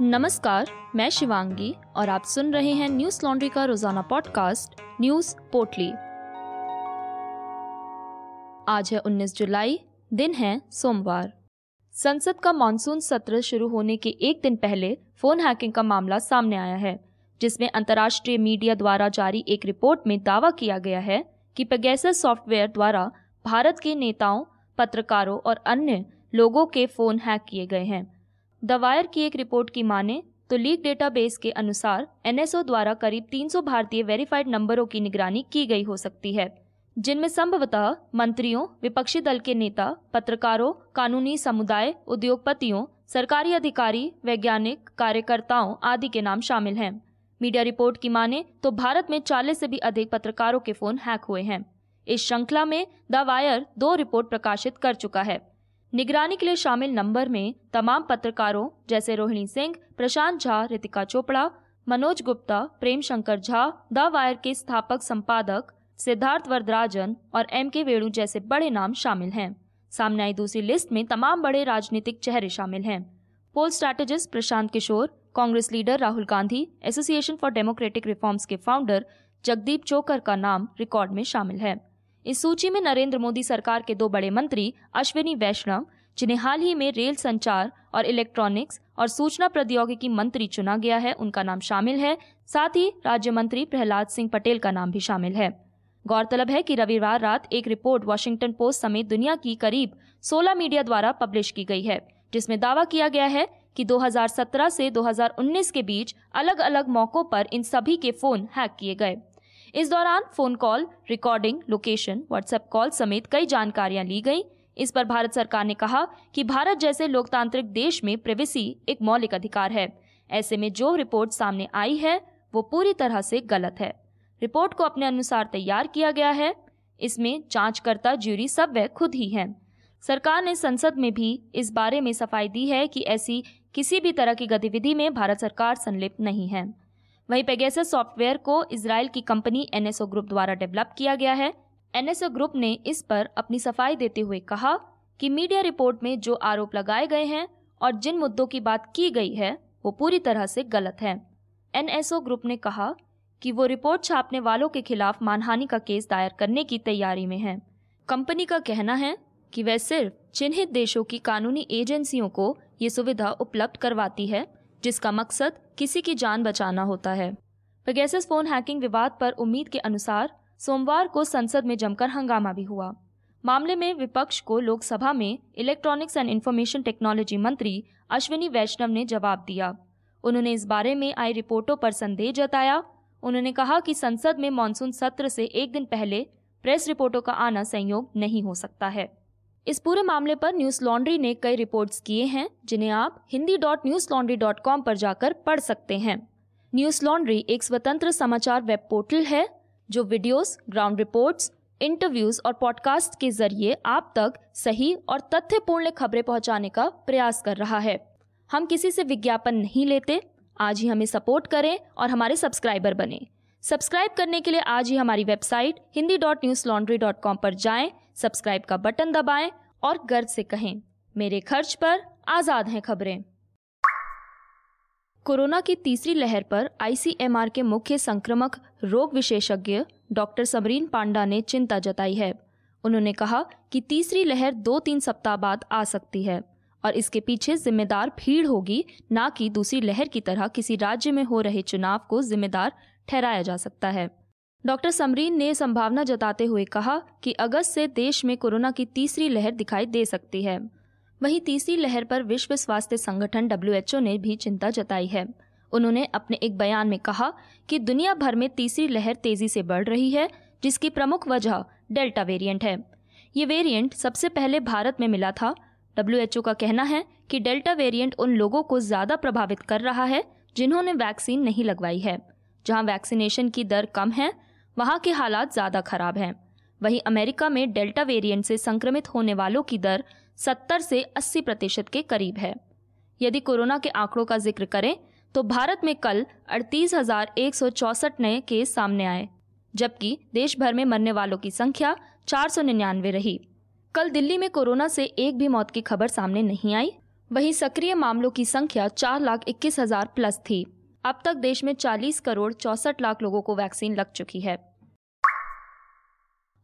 नमस्कार, मैं शिवांगी और आप सुन रहे हैं न्यूज़ लॉन्ड्री का रोज़ाना पॉडकास्ट, न्यूज़ पोटली। आज है 19 जुलाई, दिन है सोमवार। संसद का मानसून सत्र शुरू होने के एक दिन पहले फ़ोन हैकिंग का मामला सामने आया है, जिसमें अंतर्राष्ट्रीय मीडिया द्वारा जारी एक रिपोर्ट में दावा किया गया है कि पेगेसस सॉफ्टवेयर द्वारा भारत के नेताओं, पत्रकारों और अन्य लोगों के फ़ोन हैक किए गए हैं। द वायर की एक रिपोर्ट की माने तो लीक डेटाबेस के अनुसार एनएसओ द्वारा करीब 300 भारतीय वेरीफाइड नंबरों की निगरानी की गई हो सकती है, जिनमें संभवतः मंत्रियों, विपक्षी दल के नेता, पत्रकारों, कानूनी समुदाय, उद्योगपतियों, सरकारी अधिकारी, वैज्ञानिक, कार्यकर्ताओं आदि के नाम शामिल हैं। मीडिया रिपोर्ट की माने तो भारत में 40 से भी अधिक पत्रकारों के फ़ोन हैक हुए हैं। इस श्रृंखला में द वायर दो रिपोर्ट प्रकाशित कर चुका है। निगरानी के लिए शामिल नंबर में तमाम पत्रकारों जैसे रोहिणी सिंह, प्रशांत झा, रितिका चोपड़ा, मनोज गुप्ता प्रेम शंकर झा, द वायर के स्थापक संपादक सिद्धार्थ वरदराजन और एम के वेणु जैसे बड़े नाम शामिल हैं। सामने आई दूसरी लिस्ट में तमाम बड़े राजनीतिक चेहरे शामिल हैं। Poll strategist Prashant Kishor, Congress leader Rahul Gandhi, association for democratic reforms के फाउंडर जगदीप चोकर का नाम रिकॉर्ड में शामिल है। इस सूची में नरेंद्र मोदी सरकार के दो बड़े मंत्री, अश्विनी वैष्णव, जिन्हें हाल ही में रेल संचार और इलेक्ट्रॉनिक्स और सूचना प्रौद्योगिकी मंत्री चुना गया है, उनका नाम शामिल है। साथ ही राज्य मंत्री प्रहलाद सिंह पटेल का नाम भी शामिल है। गौरतलब है कि रविवार रात एक रिपोर्ट वॉशिंगटन पोस्ट समेत दुनिया की करीब 16 मीडिया द्वारा पब्लिश की गई है, जिसमें दावा किया गया है कि 2017 से 2019 के बीच अलग अलग मौकों पर इन सभी के फ़ोन हैक किए गए। इस दौरान phone call recording location WhatsApp call समेत कई जानकारियाँ ली गई। इस पर भारत सरकार ने कहा कि भारत जैसे लोकतांत्रिक देश में प्रिवेसी एक मौलिक अधिकार है। ऐसे में जो रिपोर्ट सामने आई है, वो पूरी तरह से गलत है। रिपोर्ट को अपने अनुसार तैयार किया गया है। इसमें जांचकर्ता ज्यूरी सब वह खुद ही है। सरकार ने संसद में भी इस बारे में सफ़ाई दी है कि ऐसी किसी भी तरह की गतिविधि में भारत सरकार संलिप्त नहीं है। वहीं पेगेसस सॉफ्टवेयर को इसराइल की कंपनी एनएसओ ग्रुप द्वारा डेवलप किया गया है। एनएसओ ग्रुप ने इस पर अपनी सफ़ाई देते हुए कहा कि मीडिया रिपोर्ट में जो आरोप लगाए गए हैं और जिन मुद्दों की बात की गई है, वो पूरी तरह से गलत है। एनएसओ ग्रुप ने कहा कि वो रिपोर्ट छापने वालों के खिलाफ मानहानि का केस दायर करने की तैयारी में है। कंपनी का कहना है कि वह सिर्फ़ चिन्हित देशों की कानूनी एजेंसियों को ये सुविधा उपलब्ध करवाती है जिसका मकसद किसी की जान बचाना होता है। पेगेसस फ़ोन हैकिंग विवाद पर उम्मीद के अनुसार सोमवार को संसद में जमकर हंगामा भी हुआ। मामले में विपक्ष को लोकसभा में इलेक्ट्रॉनिक्स एंड इंफॉर्मेशन टेक्नोलॉजी मंत्री अश्विनी वैष्णव ने जवाब दिया। उन्होंने इस बारे में आई रिपोर्टों पर संदेह जताया। उन्होंने कहा कि संसद में मानसून सत्र से एक दिन पहले प्रेस रिपोर्टों का आना संयोग नहीं हो सकता है। इस पूरे मामले पर न्यूज़ लॉन्ड्री ने कई रिपोर्ट्स किए हैं जिन्हें आप Hindi dot news laundry dot com पर जाकर पढ़ सकते हैं। न्यूज़ लॉन्ड्री एक स्वतंत्र समाचार वेब पोर्टल है जो वीडियोस, ग्राउंड रिपोर्ट्स इंटरव्यूज़ और पॉडकास्ट के ज़रिए आप तक सही और तथ्यपूर्ण खबरें पहुँचाने का प्रयास कर रहा है। हम किसी से विज्ञापन नहीं लेते आज ही हमें सपोर्ट करें और हमारे सब्सक्राइबर बने। सब्सक्राइब करने के लिए आज ही हमारी website Hindi dot news laundry dot com पर जाएँ सब्सक्राइब का बटन दबाएँ और गर्व से कहें, मेरे खर्च पर आज़ाद हैं खबरें। कोरोना की तीसरी लहर पर आईसीएमआर के मुख्य संक्रमक रोग विशेषज्ञ डॉक्टर समरीन पांडा ने चिंता जताई है। उन्होंने कहा कि तीसरी लहर दो तीन सप्ताह बाद आ सकती है और इसके पीछे जिम्मेदार भीड़ होगी, ना कि दूसरी लहर की तरह किसी राज्य में हो रहे चुनाव को जिम्मेदार ठहराया जा सकता है। डॉक्टर समरीन ने संभावना जताते हुए कहा कि अगस्त से देश में कोरोना की तीसरी लहर दिखाई दे सकती है। वहीं तीसरी लहर पर विश्व स्वास्थ्य संगठन डब्ल्यू ने भी चिंता जताई है। उन्होंने अपने एक बयान में कहा कि दुनिया भर में तीसरी लहर तेज़ी से बढ़ रही है, जिसकी प्रमुख वजह डेल्टा वेरिएंट है। ये वेरिएंट सबसे पहले भारत में मिला था। डब्ल्यूएचओ का कहना है कि डेल्टा वेरिएंट उन लोगों को ज़्यादा प्रभावित कर रहा है, जिन्होंने वैक्सीन नहीं लगवाई है, जहाँ वैक्सीनेशन की दर कम है वहाँ के हालात ज़्यादा खराब हैं। वहीं अमेरिका में डेल्टा वेरिएंट से संक्रमित होने वालों की दर 70 से 80 प्रतिशत के करीब है। यदि कोरोना के आंकड़ों का ज़िक्र करें तो भारत में कल अड़तीस नए केस सामने आए, जबकि देश भर में मरने वालों की संख्या चार सौ निन्यानवे रही। कल दिल्ली में कोरोना से एक भी मौत की खबर सामने नहीं आई, वहीं सक्रिय मामलों की संख्या चार लाख इक्कीस हज़ार प्लस थी। अब तक देश में 40 करोड़ चौसठ लाख लोगों को वैक्सीन लग चुकी है।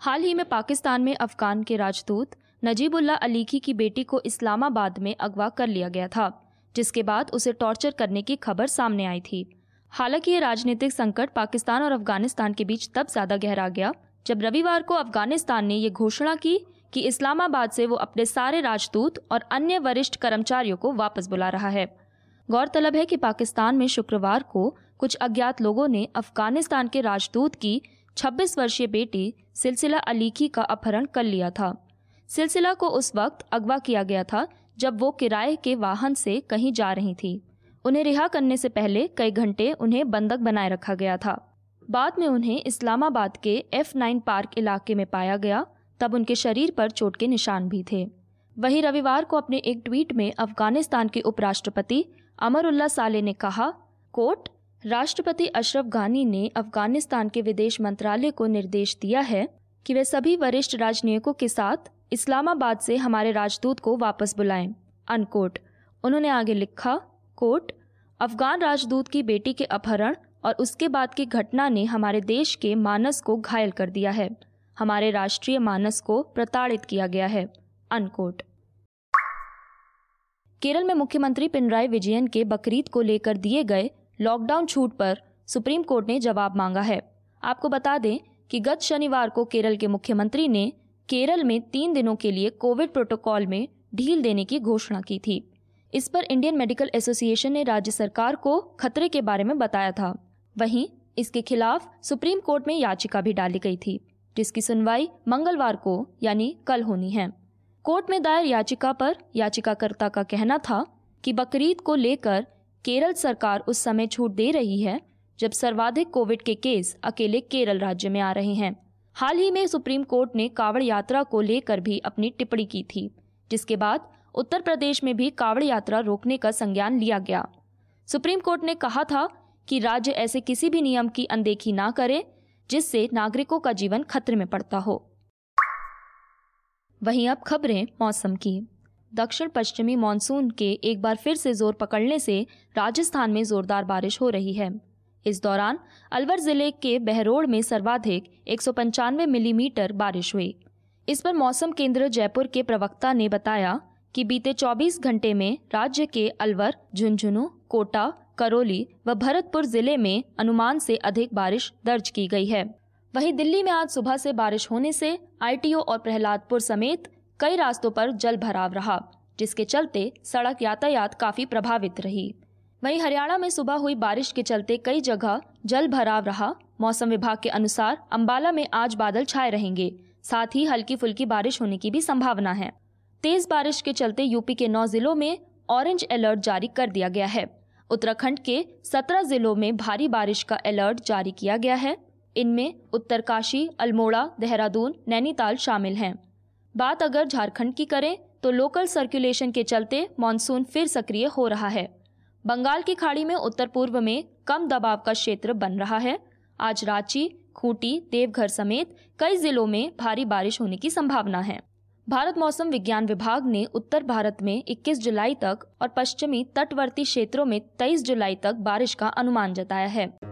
हाल ही में पाकिस्तान में अफगान के राजदूत नजीबुल्ला अलीखी की बेटी को इस्लामाबाद में अगवा कर लिया गया था, जिसके बाद उसे टॉर्चर करने की खबर सामने आई थी। हालाँकि ये राजनीतिक संकट पाकिस्तान और अफ़गानिस्तान के बीच तब ज़्यादा गहरा गया, जब रविवार को अफ़गानिस्तान ने ये घोषणा की कि इस्लामाबाद से वो अपने सारे राजदूत और अन्य वरिष्ठ कर्मचारियों को वापस बुला रहा है। गौरतलब है कि पाकिस्तान में शुक्रवार को कुछ अज्ञात लोगों ने अफ़गानिस्तान के राजदूत की 26 वर्षीय बेटी सिलसिला अलीखी का अपहरण कर लिया था। सिलसिला को उस वक्त अगवा किया गया था जब वो किराए के वाहन से कहीं जा रही थी। उन्हें रिहा करने से पहले कई घंटे उन्हें बंधक बनाए रखा गया था। बाद में उन्हें इस्लामाबाद के एफ़ नाइन पार्क इलाके में पाया गया, तब उनके शरीर पर चोट के निशान भी थे। वहीं रविवार को अपने एक ट्वीट में अफ़गानिस्तान के उपराष्ट्रपति अमरुल्ला साले ने कहा कोट राष्ट्रपति अशरफ गानी ने अफ़गानिस्तान के विदेश मंत्रालय को निर्देश दिया है कि वे सभी वरिष्ठ राजनयिकों के साथ इस्लामाबाद से हमारे राजदूत को वापस बुलाएँ। अनकोट। उन्होंने आगे लिखा कोट अफगान राजदूत की बेटी के अपहरण और उसके बाद की घटना ने हमारे देश के मानस को घायल कर दिया है। हमारे राष्ट्रीय मानस को प्रताड़ित किया गया है। अनकोट केरल में मुख्यमंत्री पिनराई विजयन के बकरीद को लेकर दिए गए लॉकडाउन छूट पर सुप्रीम कोर्ट ने जवाब मांगा है। आपको बता दें कि गत शनिवार को केरल के मुख्यमंत्री ने केरल में तीन दिनों के लिए कोविड प्रोटोकॉल में ढील देने की घोषणा की थी। इस पर इंडियन मेडिकल एसोसिएशन ने राज्य सरकार को खतरे के बारे में बताया था। वहीं इसके खिलाफ सुप्रीम कोर्ट में याचिका भी डाली गई थी, जिसकी सुनवाई मंगलवार को, यानी कल होनी है। कोर्ट में दायर याचिका पर याचिकाकर्ता का कहना था कि बकरीद को लेकर केरल सरकार उस समय छूट दे रही है, जब सर्वाधिक कोविड के केस अकेले केरल राज्य में आ रहे हैं। हाल ही में सुप्रीम कोर्ट ने कावड़ यात्रा को लेकर भी अपनी टिप्पणी की थी, जिसके बाद उत्तर प्रदेश में भी कावड़ यात्रा रोकने का संज्ञान लिया गया। सुप्रीम कोर्ट ने कहा था कि राज्य ऐसे किसी भी नियम की अनदेखी ना करे, जिससे नागरिकों का जीवन खतरे में पड़ता हो। वहीं अब खबरें मौसम की। दक्षिण पश्चिमी मानसून के एक बार फिर से ज़ोर पकड़ने से राजस्थान में जोरदार बारिश हो रही है। इस दौरान अलवर ज़िले के बहरोड़ में सर्वाधिक एक सौ पंचानवे मिलीमीटर बारिश हुई। इस पर मौसम केंद्र जयपुर के प्रवक्ता ने बताया कि बीते 24 घंटे में राज्य के अलवर, झुंझुनू, कोटा, करौली व भरतपुर ज़िले में अनुमान से अधिक बारिश दर्ज की गई है। वहीं दिल्ली में आज सुबह से बारिश होने से आईटीओ और प्रहलादपुर समेत कई रास्तों पर जल भराव रहा, जिसके चलते सड़क यातायात काफ़ी प्रभावित रही। वहीं हरियाणा में सुबह हुई बारिश के चलते कई जगह जल भराव रहा। मौसम विभाग के अनुसार अंबाला में आज बादल छाए रहेंगे, साथ ही हल्की फुल्की बारिश होने की भी संभावना है। तेज बारिश के चलते यूपी के नौ जिलों में ऑरेंज अलर्ट जारी कर दिया गया है। उत्तराखंड के सत्रह जिलों में भारी बारिश का अलर्ट जारी किया गया है। इनमें उत्तरकाशी, अल्मोड़ा, देहरादून, नैनीताल शामिल हैं। बात अगर झारखंड की करें तो लोकल सर्कुलेशन के चलते मानसून फिर सक्रिय हो रहा है। बंगाल की खाड़ी में उत्तर पूर्व में कम दबाव का क्षेत्र बन रहा है। आज रांची, खूंटी, देवघर समेत कई जिलों में भारी बारिश होने की संभावना है। भारत मौसम विज्ञान विभाग ने उत्तर भारत में 21 जुलाई तक और पश्चिमी तटवर्ती क्षेत्रों में 23 जुलाई तक बारिश का अनुमान जताया है।